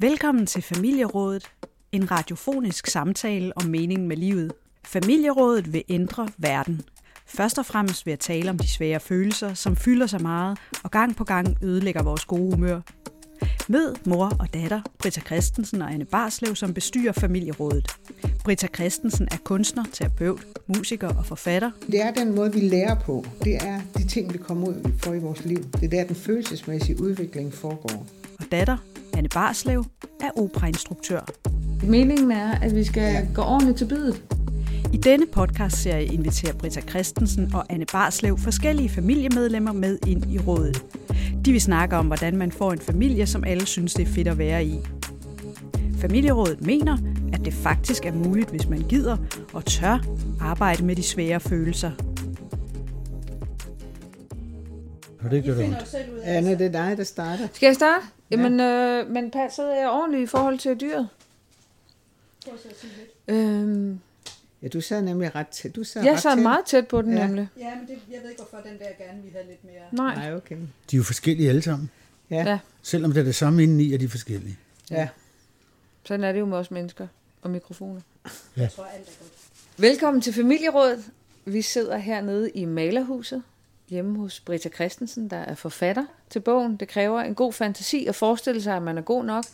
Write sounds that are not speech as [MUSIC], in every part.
Velkommen til Familierådet, en radiofonisk samtale om meningen med livet. Familierådet vil ændre verden. Først og fremmest ved at tale om de svære følelser, som fylder så meget og gang på gang ødelægger vores gode humør. Mød mor og datter, Britta Christensen og Anne Barslev, som bestyrer Familierådet. Britta Christensen er kunstner, terapeut, musiker og forfatter. Det er den måde, vi lærer på. Det er de ting, vi kommer ud for i vores liv. Det er der, den følelsesmæssige udvikling foregår. Og datter, Anne Barslev, er operainstruktør. Meningen er, at vi skal gå ordentligt til bydet. I denne podcastserie inviterer Britta Christensen og Anne Barslev forskellige familiemedlemmer med ind i rådet. De vil snakke om, hvordan man får en familie, som alle synes, det er fedt at være i. Familierådet mener, at det faktisk er muligt, hvis man gider og tør arbejde med de svære følelser. Har det ikke gjort ondt? Anna, det er dig, der starter. Skal jeg starte? Jamen, øh, men passer jeg ordentligt i forhold til dyret? Øhm, Ja, du sad nemlig ret tæt. Du sad jeg ret sad tæt. meget tæt på den Ja. nemlig. Ja, men det, jeg ved ikke, hvorfor den der gerne vil have lidt mere. Nej. Nej, okay. De er jo forskellige alle sammen. Ja, Ja. Selvom det er det samme indeni, er de forskellige. ja. Sådan er det jo med os mennesker og mikrofoner. Ja. tror, alt er godt. Velkommen til Familierådet. Vi sidder hernede i Malerhuset, hjemme hos Britta Christensen, der er forfatter til bogen. Det kræver en god fantasi at forestille sig, at man er god nok.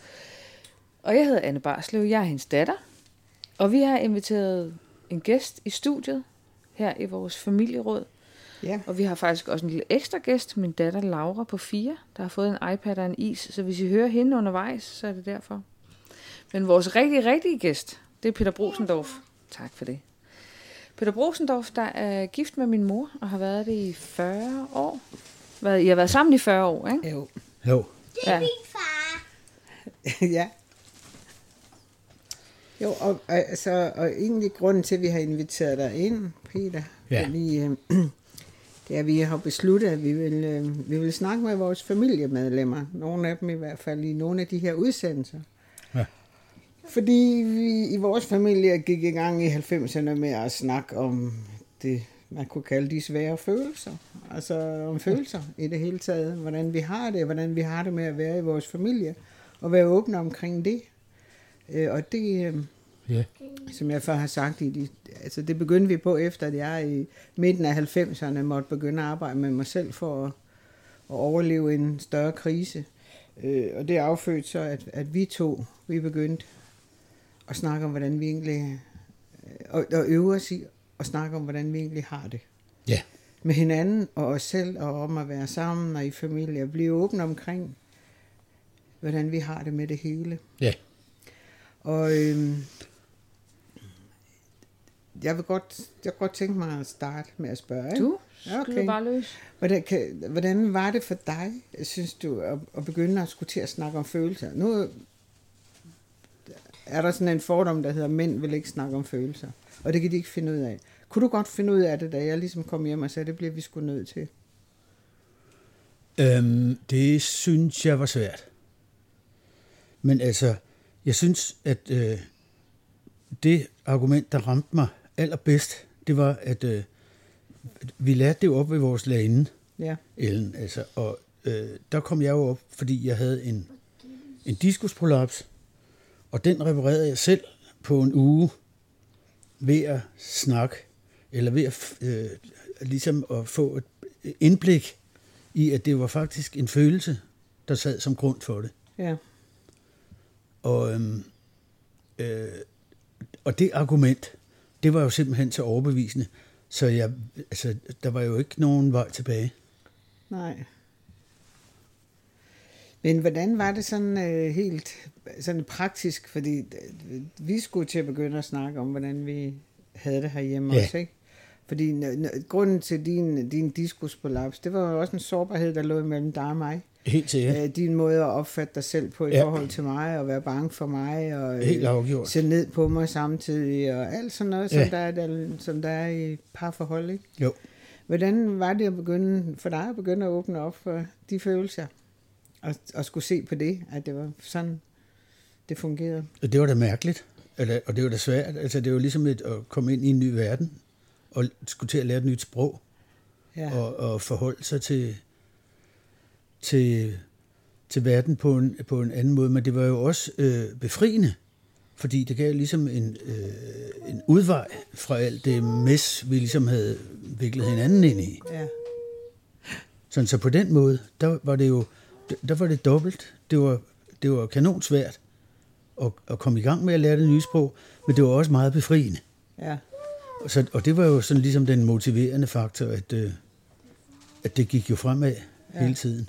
Og jeg hedder Anne Barslev, jeg er hendes datter. Og vi har inviteret en gæst i studiet her i vores familieråd. ja. Og vi har faktisk også en lille ekstra gæst, min datter Laura på 4, der har fået en iPad og en is. Så hvis I hører hende undervejs, så er det derfor. Men vores rigtig, rigtige gæst, det er Peter Brosendorf. Tak for det. Peter Brosendorf, der er gift med min mor og har været det i 40 år. Hvad- I har været sammen i 40 år, ikke? Jo. Jo, Ja. [LAUGHS] ja. Jo, og, altså, og egentlig grunden til, at vi har inviteret dig ind, Peter, Ja. fordi, øh, [CLEARS THROAT] det er, at vi har besluttet, at vi vil, øh, vi vil snakke med vores familiemedlemmer. Nogle af dem i hvert fald i nogle af de her udsendelser. Fordi vi i vores familie gik i gang i 90'erne med at snakke om det, man kunne kalde de svære følelser. Altså om følelser i det hele taget. Hvordan vi har det, hvordan vi har det med at være i vores familie. Og være åbne omkring det. Øh, Og det, øh, ja. som jeg før har sagt, i de, altså det begyndte vi på efter, at jeg i midten af 90'erne måtte begynde at arbejde med mig selv for at, at overleve en større krise. Øh, og det affødte så, at, at vi to, vi begyndte at snakke om, hvordan vi egentlig, øh, og, og øve os i at snakke om, hvordan vi egentlig har det Ja, med hinanden og os selv, og om at være sammen og i familie, og blive åbne omkring, hvordan vi har det med det hele. ja. Og øhm, jeg vil godt, jeg vil godt tænke mig at starte med at spørge. ikke? Du Ja, okay. bare løs. Hvordan, kan, hvordan var det for dig, synes du, at, at begynde at skulle til at snakke om følelser? Nu er der sådan en fordom, der hedder, mænd vil ikke snakke om følelser. Og det kan de ikke finde ud af. Kunne du godt finde ud af det, da jeg ligesom kom hjem og sagde, det bliver vi sgu nødt til? Øhm, det synes jeg var svært. Men altså, jeg synes, at øh, det argument, der ramte mig allerbedst, det var, at øh, vi lærte det op ved vores lærerinde, Ja, Ellen. Altså, og øh, der kom jeg jo op, fordi jeg havde en, en diskusprolaps, og den reparerede jeg selv på en uge ved at snakke, eller ved at, øh, ligesom at få et indblik i, at det var faktisk en følelse, der sad som grund for det. ja, Og, øhm, øh, og det argument, det var jo simpelthen så overbevisende, så jeg, altså, der var jo ikke nogen vej tilbage. nej. Men hvordan var det sådan øh, helt sådan praktisk? Fordi øh, vi skulle til at begynde at snakke om, hvordan vi havde det herhjemme Ja. også, ikke? Fordi n- grunden til din, din diskusprolaps, det var jo også en sårbarhed, der lå imellem dig og mig. Helt sikkert. Ja. Din måde at opfatte dig selv på i Ja. ja. forhold til mig, og være bange for mig, og øh, Helt afgjort. se ned på mig samtidig, og alt sådan noget, som, Ja. der er, der, som der er i parforhold, ikke? Jo. Hvordan var det at begynde, for dig at begynde at åbne op for de følelser? Og, og skulle se på det, at det var sådan, det fungerede. Og det var da mærkeligt, eller, og det var da svært. Altså, det var ligesom et, at komme ind i en ny verden, og skulle til at lære et nyt sprog, Ja. og, og forholde sig til, til, til verden på en, på en anden måde, men det var jo også øh, befriende, fordi det gav ligesom en, øh, en udvej fra alt det mess, vi ligesom havde viklet hinanden ind i. Ja. Sådan, så på den måde, der var det jo der var det dobbelt. Det var, det var kanonsvært at, at komme i gang med at lære det nye sprog, men det var også meget befriende. Ja. Og, så, og det var jo sådan ligesom den motiverende faktor, at, øh, at det gik jo fremad ja. hele tiden.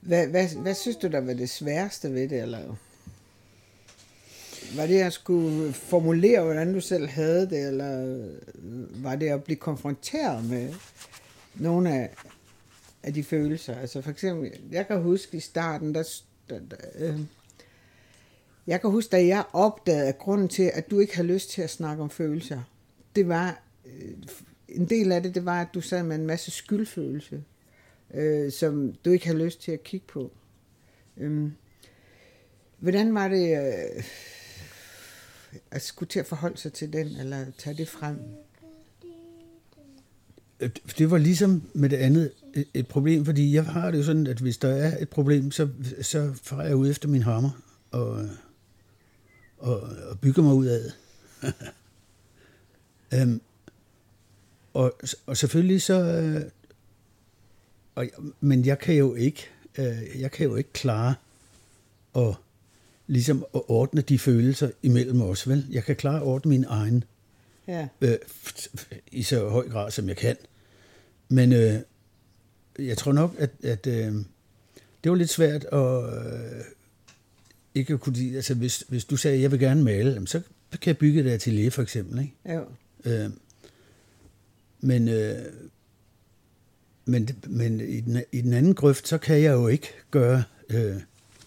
Hvad, hvad, hvad synes du, der var det sværeste ved det? Eller? Var det at skulle formulere, hvordan du selv havde det, eller var det at blive konfronteret med nogle af, af de følelser? Altså for eksempel, jeg kan huske i starten, der, der, der øh, jeg kan huske, da jeg opdagede, at grunden til, at du ikke havde lyst til at snakke om følelser, det var, øh, en del af det, det var, at du sad med en masse skyldfølelse, øh, som du ikke havde lyst til at kigge på. Øhm, hvordan var det øh, at skulle til at forholde sig til den, eller tage det frem? Øh, det var ligesom med det andet et problem, fordi jeg har det jo sådan, at hvis der er et problem, så, så farer jeg ud efter min hammer og, og, og bygger mig ud af det. um, [LAUGHS] og, og selvfølgelig så... Øh, og, men jeg kan jo ikke, øh, jeg kan jo ikke klare at, ligesom at ordne de følelser imellem os, vel? Jeg kan klare at ordne min egen. Ja. Øh, I så høj grad, som jeg kan. Men øh, jeg tror nok, at, at øh, det var lidt svært at øh, ikke kunne lide, altså hvis, hvis du sagde, at jeg vil gerne male, så kan jeg bygge det atelier for eksempel, ikke? Ja. Øh, men, øh, men, men i, den, i den anden grøft, så kan jeg jo ikke gøre, øh,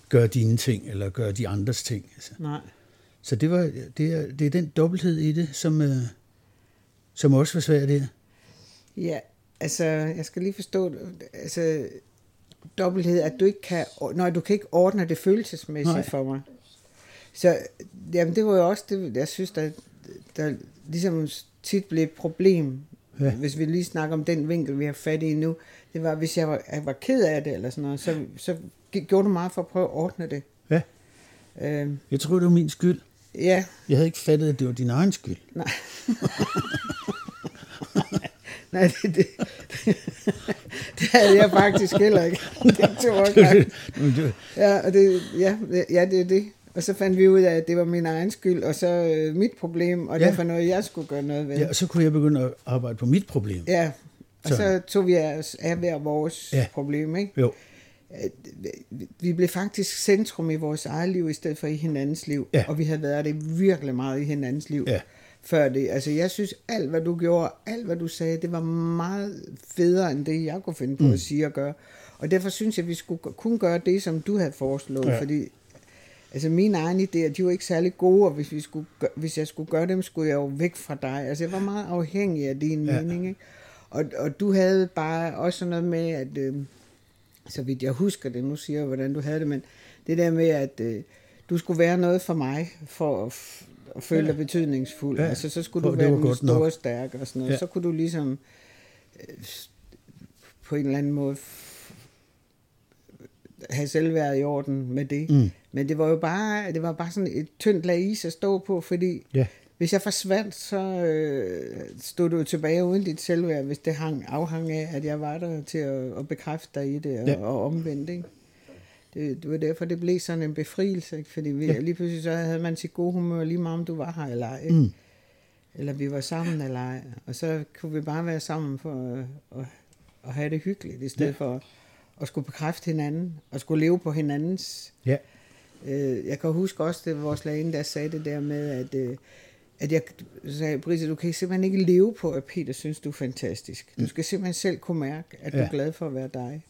gøre dine ting, eller gøre de andres ting. Altså. Nej. Så det, var, det, er, det er den dobbelthed i det, som, øh, som også var svært der. Ja, altså, jeg skal lige forstå, altså, dobbelthed, at du ikke kan, når du kan ikke ordne det følelsesmæssigt Nej. for mig. Så, jamen, det var jo også det, jeg synes, der, der ligesom tit blev et problem, ja. hvis vi lige snakker om den vinkel, vi har fat i nu. Det var, hvis jeg var, jeg var ked af det, eller sådan noget, så, så gjorde du meget for at prøve at ordne det. Ja. Øhm, jeg tror, det var min skyld. Ja. Jeg havde ikke fattet, at det var din egen skyld. Nej. [LAUGHS] Nej, det, det, [LAUGHS] det havde jeg faktisk heller ikke. [LAUGHS] Det tog [LAUGHS] jeg Ja, og det, ja, ja, det er det. Og så fandt vi ud af, at det var min egen skyld, og så øh, mit problem, og ja. derfor noget, jeg skulle gøre noget ved. Ja, og så kunne jeg begynde at arbejde på mit problem. Ja, og så, så tog vi os af hver vores ja. problem, ikke? Jo. Vi blev faktisk centrum i vores eget liv, i stedet for i hinandens liv. Ja. Og vi havde været det virkelig meget i hinandens liv. Ja før det. Altså, jeg synes, alt hvad du gjorde, alt hvad du sagde, det var meget federe end det, jeg kunne finde på mm. at sige og gøre. Og derfor synes jeg, at vi skulle kun gøre det, som du havde foreslået, ja. fordi altså mine egne idéer, de var ikke særlig gode, og hvis, vi skulle, hvis jeg skulle gøre dem, skulle jeg jo væk fra dig. Altså, jeg var meget afhængig af din ja. mening, ikke? Og, og du havde bare også noget med, at, øh, så vidt jeg husker det, nu siger jeg, hvordan du havde det, men det der med, at øh, du skulle være noget for mig, for, og føle dig betydningsfuld. Ja. Altså, så skulle du være den store stærk og sådan noget. Ja. Så kunne du ligesom øh, på en eller anden måde have selvværd i orden med det. Mm. Men det var jo bare, det var bare sådan et tyndt lag is at stå på, fordi ja. hvis jeg forsvandt, så øh, stod du tilbage uden dit selvværd, hvis det hang, afhang af, at jeg var der til at, at bekræfte dig i det og, ja. og omvendt. Ikke? Det, det var derfor, det blev sådan en befrielse, ikke? fordi vi, ja. lige pludselig så havde man sit gode humør, lige meget om du var her eller ej. Ikke? Mm. Eller vi var sammen eller ej. Og så kunne vi bare være sammen for at, at, at have det hyggeligt, i stedet ja. for at skulle bekræfte hinanden, og skulle leve på hinandens. Ja. Øh, jeg kan huske også, det vores lærerinde, der sagde det der med, at, øh, at jeg sagde, Brisa, du kan simpelthen ikke leve på, at Peter synes, du er fantastisk. Du mm. skal simpelthen selv kunne mærke, at ja. du er glad for at være dig.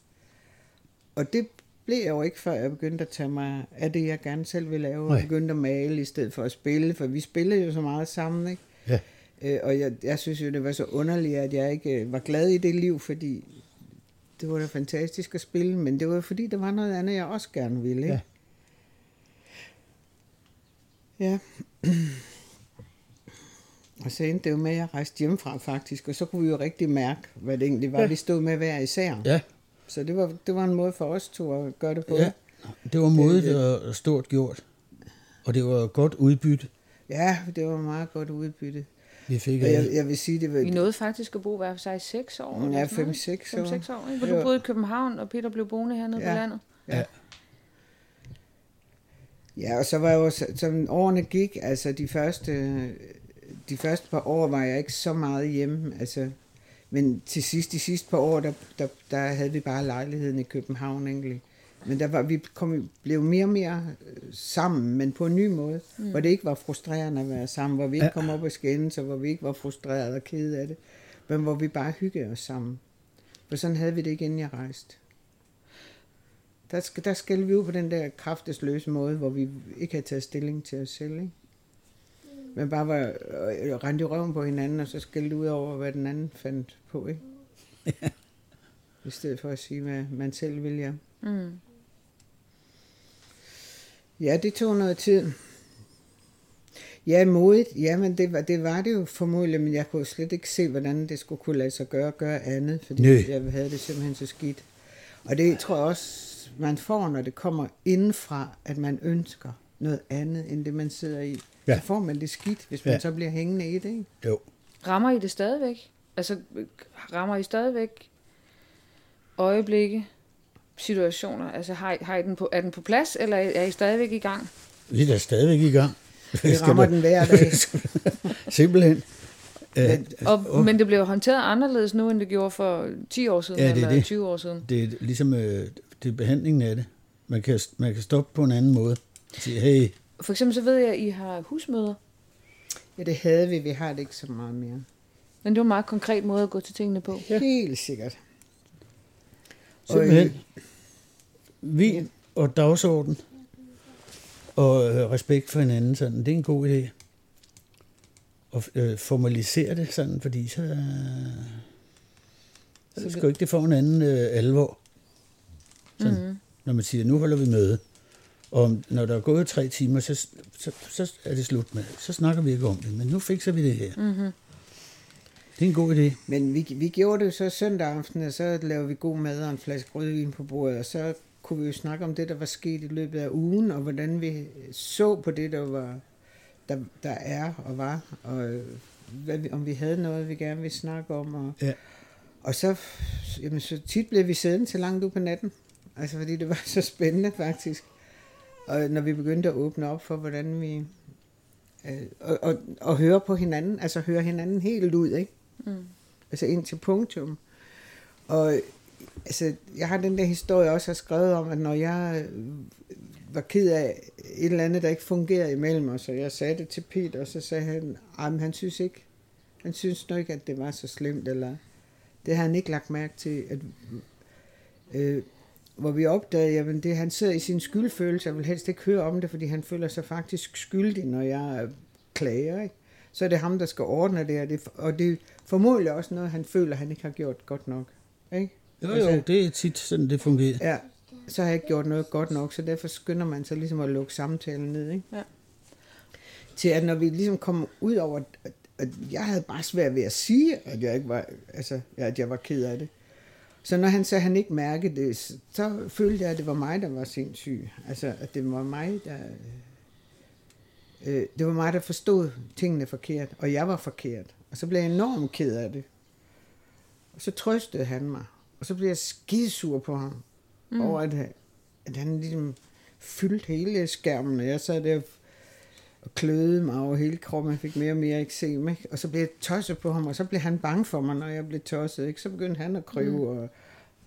Og det blev jeg jo ikke, før jeg begyndte at tage mig af det, jeg gerne selv ville lave, og begyndte at male i stedet for at spille, for vi spillede jo så meget sammen, ikke? Ja. Øh, og jeg, jeg synes jo, det var så underligt, at jeg ikke øh, var glad i det liv, fordi det var da fantastisk at spille, men det var fordi, der var noget andet, jeg også gerne ville, ikke? Ja. ja. [CLEARS THROAT] Og så endte det jo med, at jeg rejste hjemmefra faktisk, og så kunne vi jo rigtig mærke, hvad det egentlig var, ja. vi stod med hver især. Ja, Så det var, det var en måde for os to at gøre det på. Ja, det var modigt det- og stort gjort. Og det var godt udbytte, ja det var meget godt udbytte. vi fik Og jeg, det. jeg vil sige, det var... I nåede faktisk at bo hver for sig i seks år. eller Ja, sådan noget, 5-6 ikke? år. 5-6 år. Ikke? Hvor du boede i København, og Peter blev boende hernede Ja. på landet. Ja. Ja, og så var jeg jo, som årene gik, altså de første, de første par år var jeg ikke så meget hjemme, altså, men til sidst, de sidste par år, der, der, der havde vi bare lejligheden i København egentlig. Men der var, vi kom, blev mere og mere øh, sammen, men på en ny måde, mm. hvor det ikke var frustrerende at være sammen, hvor vi ikke Ja. kom op og skændes, og hvor vi ikke var frustrerede og kede af det, men hvor vi bare hyggede os sammen. For sådan havde vi det ikke, inden jeg rejste. Der skal, der skal vi ud på den der kraftesløse måde, hvor vi ikke havde taget stilling til os selv, ikke? Men bare var øh, rent i røven på hinanden, og så skældte ud over, hvad den anden fandt på, ikke? I stedet for at sige, hvad man selv vil, ja. Mm. Ja, det tog noget tid. Ja, modigt. Ja, men det var, det var det jo formodentlig, men jeg kunne slet ikke se, hvordan det skulle kunne lade sig gøre, gøre andet, fordi Nø. jeg havde det simpelthen så skidt. Og det tror jeg også, man får, når det kommer indenfra, at man ønsker noget andet, end det man sidder i. Ja. Så får man det skidt, hvis man Ja. så bliver hængende i det, ikke? Jo. Rammer I det stadigvæk? Altså, rammer I stadigvæk øjeblikke, situationer? Altså, har I, har I den på, er den på plads, eller er I stadigvæk i gang? Vi er da stadigvæk i gang. [LAUGHS] Vi rammer den hver dag. [LAUGHS] Simpelthen. Ja, Og, Men det blev håndteret anderledes nu, end det gjorde for 10 år siden, Ja, det er eller det. 20 år siden. det er ligesom øh, det er behandlingen af det. Man kan, man kan stoppe på en anden måde. Sige, hey, For eksempel så ved jeg, at I har husmøder. Ja, det havde vi. Vi har det ikke så meget mere. Men det var en meget konkret måde at gå til tingene på. Ja. Helt sikkert. simpelthen vin og dagsorden og øh, respekt for hinanden, sådan, det er en god idé. Og øh, formalisere det sådan, fordi så, øh, så skal jo ikke det få en anden øh, alvor. Sådan, mm-hmm. Når man siger, nu holder vi møde. Og når der er gået tre timer, så, så, så er det slut med. Så snakker vi ikke om det, men nu fikser vi det her. Mm-hmm. Det er en god idé. Men vi, vi gjorde det jo så søndag aften, og så lavede vi god mad og en flaske rødvin på bordet, og så kunne vi jo snakke om det, der var sket i løbet af ugen, og hvordan vi så på det, der var der, der er og var, og øh, hvad vi, om vi havde noget, vi gerne ville snakke om. Og, Ja. og så, jamen, så tit blev vi siddende til langt ud på natten, altså fordi det var så spændende faktisk. Og når vi begyndte at åbne op for, hvordan vi... Øh, og, og, og høre på hinanden, altså høre hinanden helt ud, ikke? altså ind til punktum. Og altså, jeg har den der historie også har skrevet om, at når jeg øh, var ked af et eller andet, der ikke fungerede imellem os, og jeg sagde det til Peter, og så sagde han, at han synes ikke, han synes nok ikke, at det var så slemt, eller det har han ikke lagt mærke til, at, øh, hvor vi opdagede, jamen det, han sidder i sin skyldfølelse, og vil helst ikke høre om det, fordi han føler sig faktisk skyldig, når jeg klager, ikke? så er det ham, der skal ordne det, og det, og det er formodentlig også noget, han føler, han ikke har gjort godt nok. Ikke? Jo, jo, det er tit sådan, det fungerer. Ja, så har jeg ikke gjort noget godt nok, så derfor skynder man sig ligesom at lukke samtalen ned. Ikke? Ja. Til at når vi ligesom kom ud over, at, at jeg havde bare svært ved at sige, at jeg, ikke var, altså, at jeg var ked af det. Så når han sagde, at han ikke mærkede det, så- følte jeg, at det var mig, der var sindssyg. Altså, at det var mig, der... Øh, det var mig, der forstod tingene forkert, og jeg var forkert. Og så blev jeg enormt ked af det. Og så trøstede han mig. Og så blev jeg skidesur på ham. Mm. Over at, at han ligesom fyldte hele skærmen. Og jeg sad der og kløede mig over hele kroppen. Jeg fik mere og mere eksem, ikke? Og så blev jeg tosset på ham, og så blev han bange for mig, når jeg blev tosset, ikke? Så begyndte han at kryve, mm. og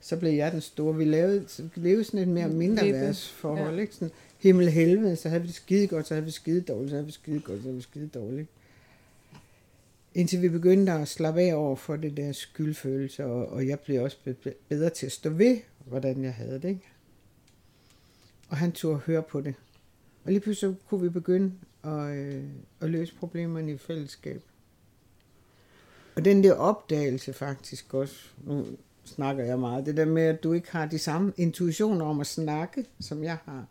så blev jeg den store. Vi vi levede sådan et mere mindre forhold, Ja. ikke? Sådan himmel helvede, så havde vi det skide godt, så havde vi skide dårligt, så havde vi skide godt, så havde vi skide dårligt. Indtil vi begyndte at slappe af over for det der skyldfølelse, og, og jeg blev også be- bedre til at stå ved, hvordan jeg havde det. Ikke? Og han turde høre på det. Og lige pludselig kunne vi begynde og, øh, og løse problemerne i fællesskab. Og den der opdagelse faktisk også, nu snakker jeg meget, det der med, at du ikke har de samme intuitioner om at snakke, som jeg har.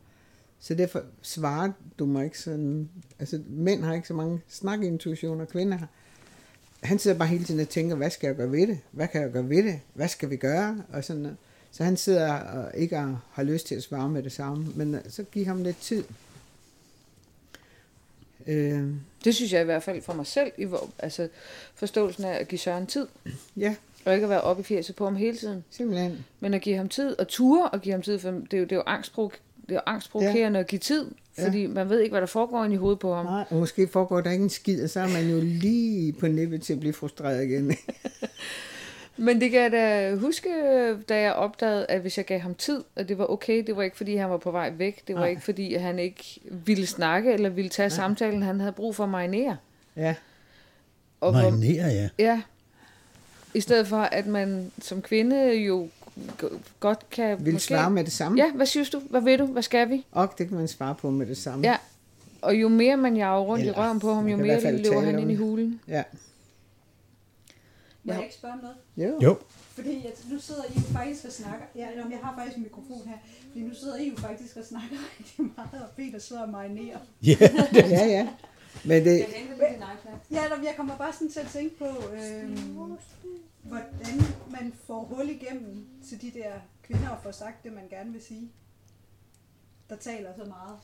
Så derfor svarer du mig ikke sådan, altså mænd har ikke så mange snakintuitioner, kvinder har. Han sidder bare hele tiden og tænker, hvad skal jeg gøre ved det? Hvad kan jeg gøre ved det? Hvad skal vi gøre? Og sådan noget. Så han sidder og ikke har, lyst til at svare med det samme, men øh, så giv ham lidt tid. Øh, Det synes jeg i hvert fald for mig selv, i hvor, altså forståelsen af at give Søren tid, ja, og ikke at være oppe i fjeset på ham hele tiden, simpelthen. men at give ham tid, og ture og give ham tid, for det er jo, det er jo, angstprovok- det er angstprovokerende ja. at give tid, fordi ja. man ved ikke, hvad der foregår inde i hovedet på ham. Nej, og måske foregår der ikke en skid, og så er man jo lige på nippet til at blive frustreret igen. [LAUGHS] Men det kan jeg da huske, da jeg opdagede, at hvis jeg gav ham tid, at det var okay, det var ikke fordi, han var på vej væk, det var Nej. ikke fordi, at han ikke ville snakke, eller ville tage samtalen, han havde brug for at marinere. ja, Og hvor, Marinere, ja. ja, i stedet for, at man som kvinde jo godt kan... vil svare med det samme. Ja, hvad synes du? Hvad ved du? Hvad skal vi? Og det kan man svare på med det samme. Ja. Og jo mere man jager rundt Eller, i røven på ham, jo mere løber han ind i hulen. ja. Må Ja. jeg ikke spørge om noget? Jo. Jo, Fordi jeg, nu sidder I jo faktisk og snakker. Ja, jeg har faktisk en mikrofon her. Fordi nu sidder I jo faktisk og snakker [LAUGHS] rigtig meget, og Peter sidder og marinerer. ja. [LAUGHS] ja, ja. Men det, Ja, nå, men jeg kommer bare sådan til at tænke på, øh, hvordan man får hul igennem til de der kvinder og får sagt det, man gerne vil sige. Der taler så meget.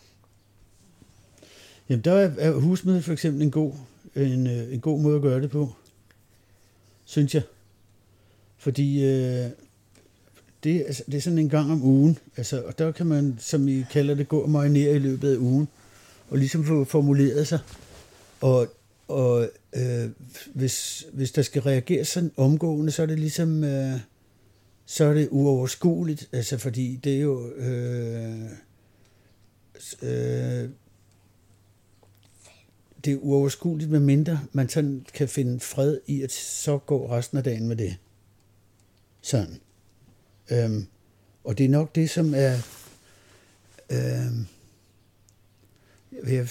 Jamen, der er husmøde for eksempel en god, en, øh, en god måde at gøre det på, synes jeg. Fordi øh, det, altså, det er sådan en gang om ugen, altså, og der kan man, som I kalder det, gå og marinere i løbet af ugen, og ligesom få formuleret sig. Og, og øh, hvis, hvis der skal reageres sådan omgående, så er det ligesom, øh, så er det uoverskueligt, altså fordi det er jo, øh, øh, det er uoverskueligt, med mindre man sådan kan finde fred i, at så går resten af dagen med det. Sådan. Øhm, og det er nok det, som er... Øhm, jeg,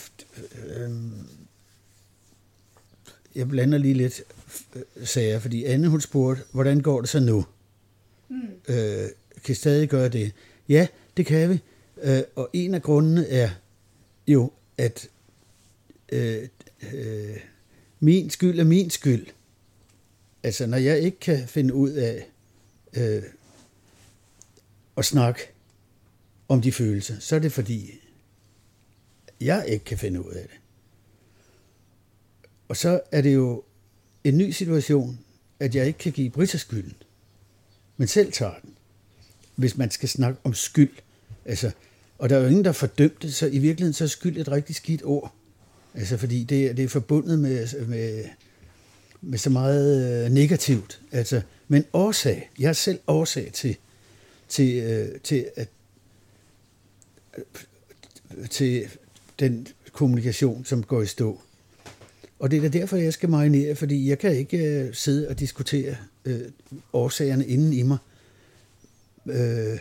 øhm, jeg blander lige lidt øh, sager, fordi Anne hun spurgte, hvordan går det så nu? Mm. Øh, kan stadig gøre det? Ja, det kan vi. Øh, og en af grundene er jo, at øh, øh, min skyld er min skyld. Altså, når jeg ikke kan finde ud af øh, at snakke om de følelser, så er det fordi, jeg ikke kan finde ud af det. Og så er det jo en ny situation, at jeg ikke kan give Britta skylden, men selv tager den, hvis man skal snakke om skyld. Altså, og der er jo ingen, der fordømte det, så i virkeligheden så er skyld et rigtig skidt ord. Altså, fordi det, det er forbundet med, med, med så meget øh, negativt. Altså, men årsag, jeg er selv årsag til, til, øh, til, at, til den kommunikation, som går i stå. Og det er da derfor, jeg skal marinere, fordi jeg kan ikke øh, sidde og diskutere øh, årsagerne inden i mig. Øh,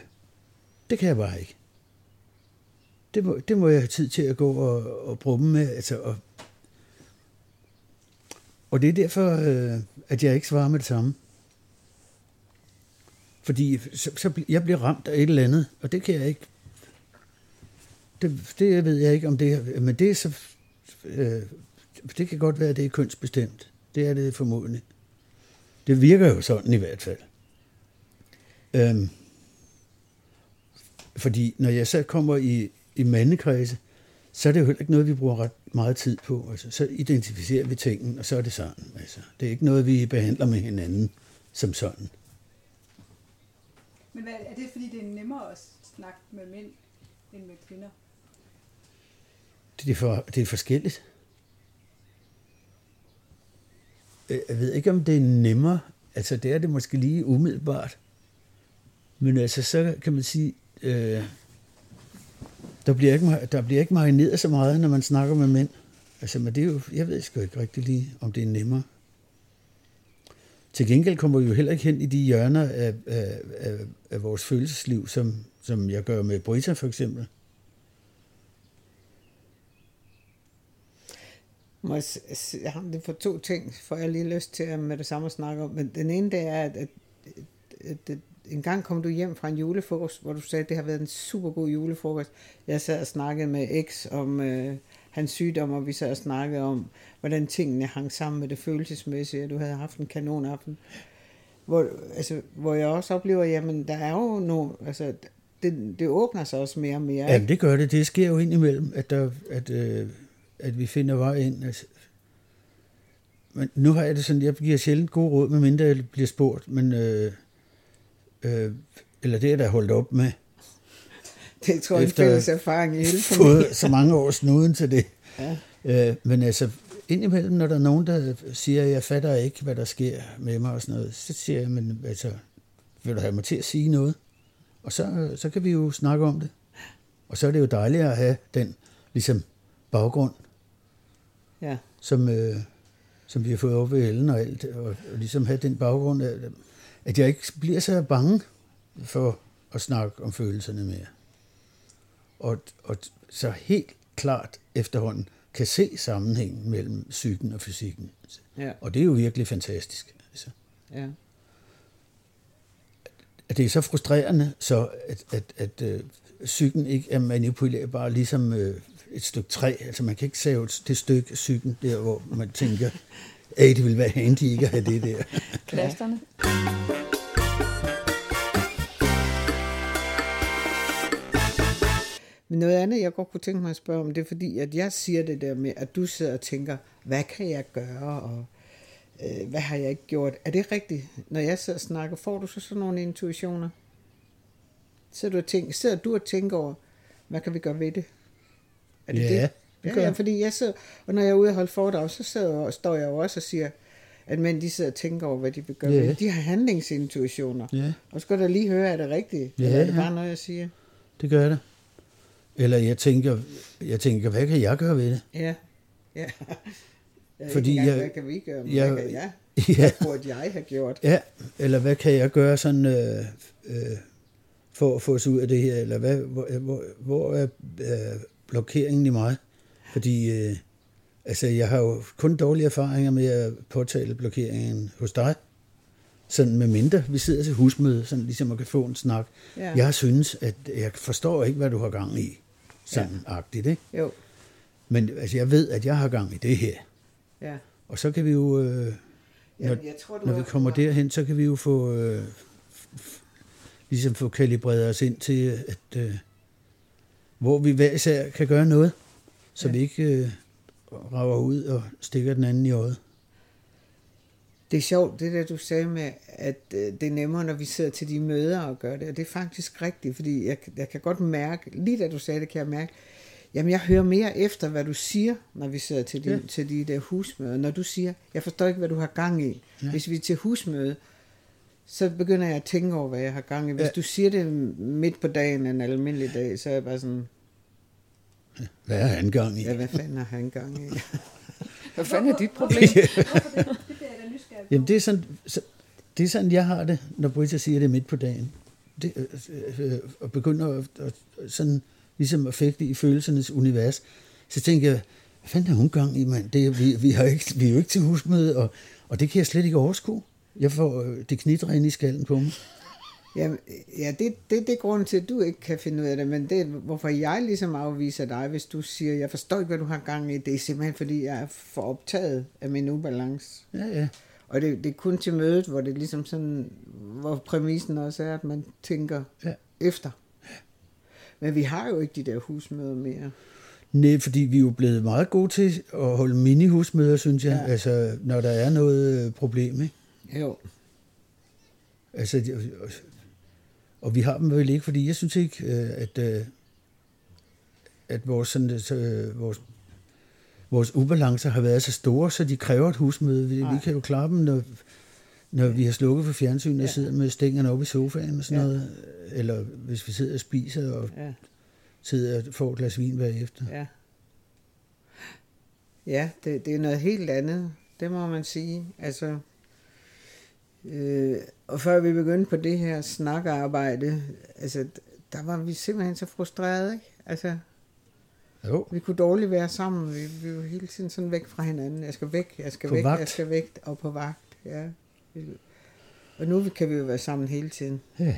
det kan jeg bare ikke. Det må, det må jeg have tid til at gå og, og brumme med. Altså, og, og det er derfor, øh, at jeg ikke svarer med det samme. Fordi så, så jeg bliver ramt af et eller andet, og det kan jeg ikke. Det, det ved jeg ikke, om det er, men det er så... Øh, det kan godt være, at det er kønsbestemt. Det er det formodentlig. Det virker jo sådan i hvert fald. Øhm, fordi når jeg så kommer i, i mandekredse, så er det jo heller ikke noget, vi bruger ret meget tid på. Altså, så identificerer vi tingene, og så er det sådan. Altså, det er ikke noget, vi behandler med hinanden som sådan. Men hvad, er det fordi, det er nemmere at snakke med mænd end med kvinder? Det er, for, det er forskelligt. Jeg ved ikke, om det er nemmere. Altså, det er det måske lige umiddelbart. Men altså, så kan man sige, øh, der, bliver ikke, der bliver ikke marineret så meget, når man snakker med mænd. Altså, men det er jo, jeg ved sgu ikke rigtig lige, om det er nemmere. Til gengæld kommer vi jo heller ikke hen i de hjørner af, af, af, af vores følelsesliv, som, som jeg gør med Brita for eksempel. Må jeg, jeg har det for to ting, for jeg lige lyst til at med det samme snakke om. Men den ene, det er, at, at, at, at en gang kom du hjem fra en julefrokost, hvor du sagde, at det har været en super god julefrokost. Jeg sad og snakkede med X om øh, hans sygdom, og vi sad og snakkede om, hvordan tingene hang sammen med det følelsesmæssige, og du havde haft en kanonaften. hvor, altså, hvor jeg også oplever, jamen der er jo nogle, altså det, det åbner sig også mere og mere. Ja, det gør det. Det sker jo indimellem, at, der, at, øh, at vi finder vej ind. Altså, men nu har jeg det sådan, jeg giver sjældent gode råd, medmindre jeg bliver spurgt, men øh, øh, eller det er der holdt op med. Det tror jeg er en efter- fælles erfaring i hele. Fået så mange år snuden til det. Ja. Øh, men altså, indimellem, når der er nogen, der siger, jeg fatter ikke, hvad der sker med mig og sådan noget, så siger jeg, men altså, vil du have mig til at sige noget? Og så, så kan vi jo snakke om det. Og så er det jo dejligt at have den ligesom baggrund, Ja. som, øh, som vi har fået op ved Ellen og alt, og, og ligesom have den baggrund, at, at jeg ikke bliver så bange for at snakke om følelserne mere. Og, og så helt klart efterhånden kan se sammenhængen mellem psyken og fysikken. Ja. Og det er jo virkelig fantastisk. Altså. Ja. At det er så frustrerende, så at, at, at øh, psyken ikke er manipulerbar ligesom øh, et stykke træ. Altså man kan ikke save det stykke psyken der, hvor man tænker, [LAUGHS] at det ville være handy ikke at have det der. [LAUGHS] Plasterne. Men noget andet, jeg godt kunne tænke mig at spørge om, det er fordi, at jeg siger det der med, at du sidder og tænker, hvad kan jeg gøre, og øh, hvad har jeg ikke gjort? Er det rigtigt? Når jeg sidder og snakker, får du så sådan nogle intuitioner? Sidder du og tænker, sidder du og tænker over, hvad kan vi gøre ved det? Er det Ja, det? Ja, ja, jeg. fordi jeg sidder, og når jeg er ude og holde foredrag, så sidder, jeg- står jeg jo også og siger, at mænd de sidder og tænker over, hvad de vil gøre det. De har handlingsintuitioner. Ja, Og så skal der lige høre, er det rigtigt? Ja, Eller er det bare noget, jeg siger? det gør det. Eller jeg tænker, jeg tænker, hvad kan jeg gøre ved det? Ja. ja. ja Fordi jeg, jeg- hvad kan vi gøre? Men jeg- hvad kan jeg? [LAUGHS] Ja, Hvad burde jeg have gjort? ja. eller hvad kan jeg gøre sådan øh, øh, for at få os ud af det her? Eller hvad, hvor, hvor, hvor er øh, blokeringen i mig? Fordi øh, altså, jeg har jo kun dårlige erfaringer med at påtale blokeringen hos dig. Sådan med mindre vi sidder til husmøde, sådan ligesom at kan få en snak. Ja. Jeg synes, at jeg forstår ikke, hvad du har gang i. Sådan ja. agtigt, ikke? Jo, Men altså, jeg ved, at jeg har gang i det her. ja. Og så kan vi jo, øh, når, Jamen, jeg tror, når vi kommer har- derhen, så kan vi jo få, øh, ligesom få kalibreret os ind til, at øh, hvor vi hver især kan gøre noget, så Ja. vi ikke øh, rager ud og stikker den anden i øjet. Det er sjovt, det der du sagde med, at øh, det er nemmere, når vi sidder til de møder og gør det. Og det er faktisk rigtigt, fordi jeg, jeg kan godt mærke, lige da du sagde det, kan jeg mærke, jamen jeg hører mere efter, hvad du siger, når vi sidder til de, Ja. til de der husmøder. Når du siger, jeg forstår ikke, hvad du har gang i. Ja. Hvis vi er til husmøde, så begynder jeg at tænke over, hvad jeg har gang i. Hvis ja. du siger det midt på dagen en almindelig dag, så er jeg bare sådan, Hvad er han gang i? ja, hvad fanden har han gang i? [LAUGHS] Hvad fanden er dit problem? Hvorfor det? Nysgerrig på. Jamen, det er sådan, så, det er sådan, jeg har det, når Britta siger det midt på dagen. Det, øh, øh, og begynder at, at, sådan, ligesom at fægte i følelsernes univers. Så tænker jeg, hvad fanden har hun gang i, mand? Det, er- vi, vi, har ikke, vi er jo ikke til husmøde, og, og det kan jeg slet ikke overskue. Jeg får øh, det knitter ind i skallen på mig. Jamen, ja, det, det, det er grunden til, at du ikke kan finde ud af det, men det er, hvorfor jeg ligesom afviser dig, hvis du siger, jeg forstår ikke, hvad du har gang i, det er simpelthen, fordi jeg er for optaget af min ubalance. Ja, ja. Og det, det er kun til mødet, hvor det ligesom sådan, hvor præmissen også er, at man tænker Ja. ja. efter. Men vi har jo ikke de der husmøder mere. Nej, fordi vi er jo blevet meget gode til at holde mini-husmøder, synes jeg. Ja. Ja. Altså, når der er noget øh, problem, ikke? Jo. Altså, og, og vi har dem vel ikke, fordi jeg synes ikke, øh, at, øh, at vores, sådan, så, øh, vores, vores ubalancer har været så store, så de kræver et husmøde. Vi, vi kan jo klare dem, når, når vi har slukket for fjernsynet og Ja. sidder med stængerne oppe i sofaen og sådan Ja. noget. Eller hvis vi sidder og spiser og Ja, sidder og får et glas vin bagefter. ja. Ja, det, det er noget helt andet. Det må man sige. Altså, øh, og før vi begyndte på det her snakkearbejde, altså, der var vi simpelthen så frustrerede, ikke? Altså, Jo, vi kunne dårligt være sammen. Vi, vi var hele tiden sådan væk fra hinanden. Jeg skal væk, jeg skal På væk, vagt. jeg skal væk, og på vagt, ja. Og nu kan vi jo være sammen hele tiden. ja.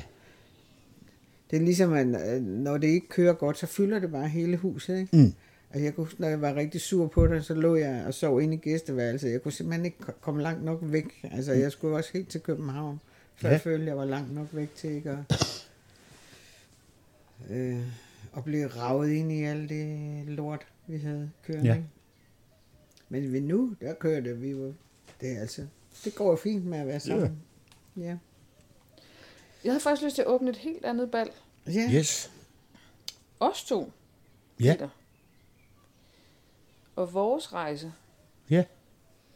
Det er ligesom, at når det ikke kører godt, så fylder det bare hele huset, ikke? Mm. Altså, jeg kunne når jeg var rigtig sur på det, så lå jeg og sov inde i gæsteværelset. Jeg kunne simpelthen ikke ko- komme langt nok væk. Altså, jeg skulle også helt til København. før Ja. jeg følte, jeg var langt nok væk til ikke at, øh, at blive ravet ind i alt det lort, vi havde kørende. Ja. ikke? Men vi nu, der kørte vi jo, det er altså, det går jo fint med at være sammen. Ja. Jeg havde faktisk lyst til at åbne et helt andet bal. Ja. Yes. Os to, Ja, Peter. Og vores rejse, ja.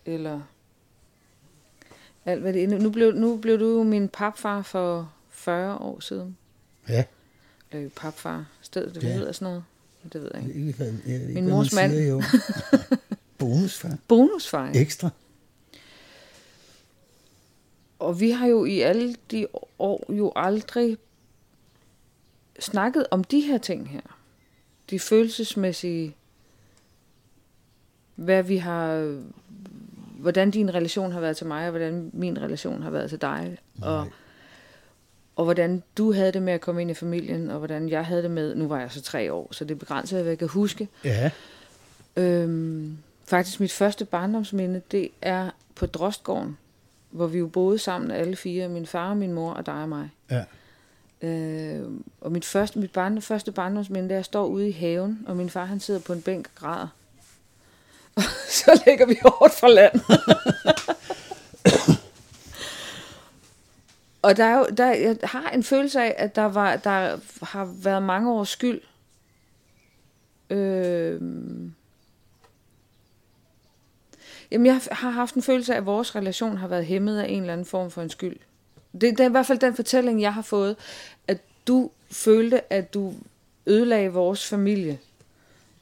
eller alt hvad det er. Nu blev, nu blev du jo min papfar for 40 år siden. Ja. Eller papfar, stedet det Ja. hedder sådan noget. Det ved jeg ikke. Ikke, jeg ikke, Min hvad mors man mand. Siger, jo. [LAUGHS] Bonusfar. Bonusfar. ja. Ekstra. Og vi har jo i alle de år jo aldrig snakket om de her ting her. De følelsesmæssige, hvad vi har, hvordan din relation har været til mig, og hvordan min relation har været til dig. Og, og hvordan du havde det med at komme ind i familien, og hvordan jeg havde det med, nu var jeg så tre år, så det er begrænset, hvad jeg kan huske. Ja. Øhm, faktisk mit første barndomsminde, det er på Drostgården, hvor vi jo boede sammen alle fire, min far, min mor og dig og mig. Ja. Øh, og mit, første, mit barn, første barndomsminde, der jeg står ude i haven, og min far han sidder på en bænk og græder. [LAUGHS] Så lægger vi hårdt fra land. [LAUGHS] og der er jo, der, jeg har en følelse af, at der, var, der har været mange års skyld. Øh, Jamen, jeg har haft en følelse af, at vores relation har været hæmmet af en eller anden form for en skyld. Det, det er i hvert fald den fortælling, jeg har fået, at du følte, at du ødelagde vores familie.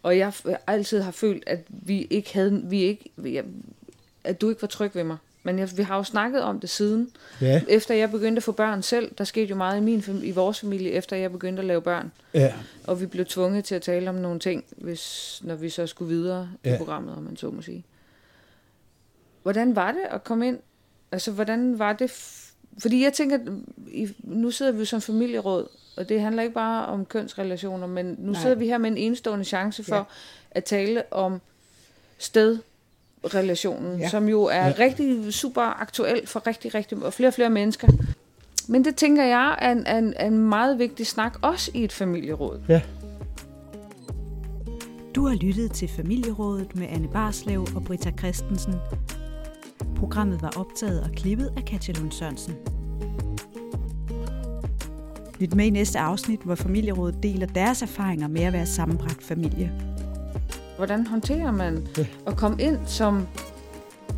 Og jeg altid har følt, at vi ikke havde, vi ikke, at du ikke var tryg ved mig. Men jeg, vi har jo snakket om det siden. Ja. Efter jeg begyndte at få børn selv, der skete jo meget i, min, i vores familie, efter jeg begyndte at lave børn. Ja. Og vi blev tvunget til at tale om nogle ting, hvis, når vi så skulle videre ja. I programmet, om man så må sige. Hvordan var det at komme ind? Altså, hvordan var det? Fordi jeg tænker, nu sidder vi jo som familieråd, og det handler ikke bare om kønsrelationer, men nu Nej. Sidder vi her med en enestående chance for Ja. at tale om stedrelationen, Ja. ja. som jo er Ja. ja. rigtig super aktuel for rigtig, rigtig og flere og flere mennesker. Men det tænker jeg er en, er en, er en meget vigtig snak, også i et familieråd. Ja. Du har lyttet til Familierådet med Anne Barslev og Britta Christensen. Programmet var optaget og klippet af Katja Lund Sørensen. Lyt med i næste afsnit, hvor Familierådet deler deres erfaringer med at være sammenbragt familie. Hvordan håndterer man at komme ind som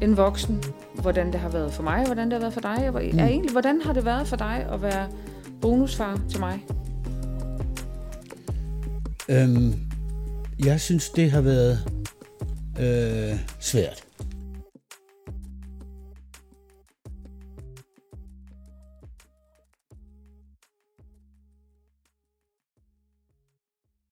en voksen? Hvordan det har været for mig, hvordan det har været for dig? Og Mm. er egentlig, hvordan har det været for dig at være bonusfar til mig? Øhm, jeg synes, det har været øh, svært.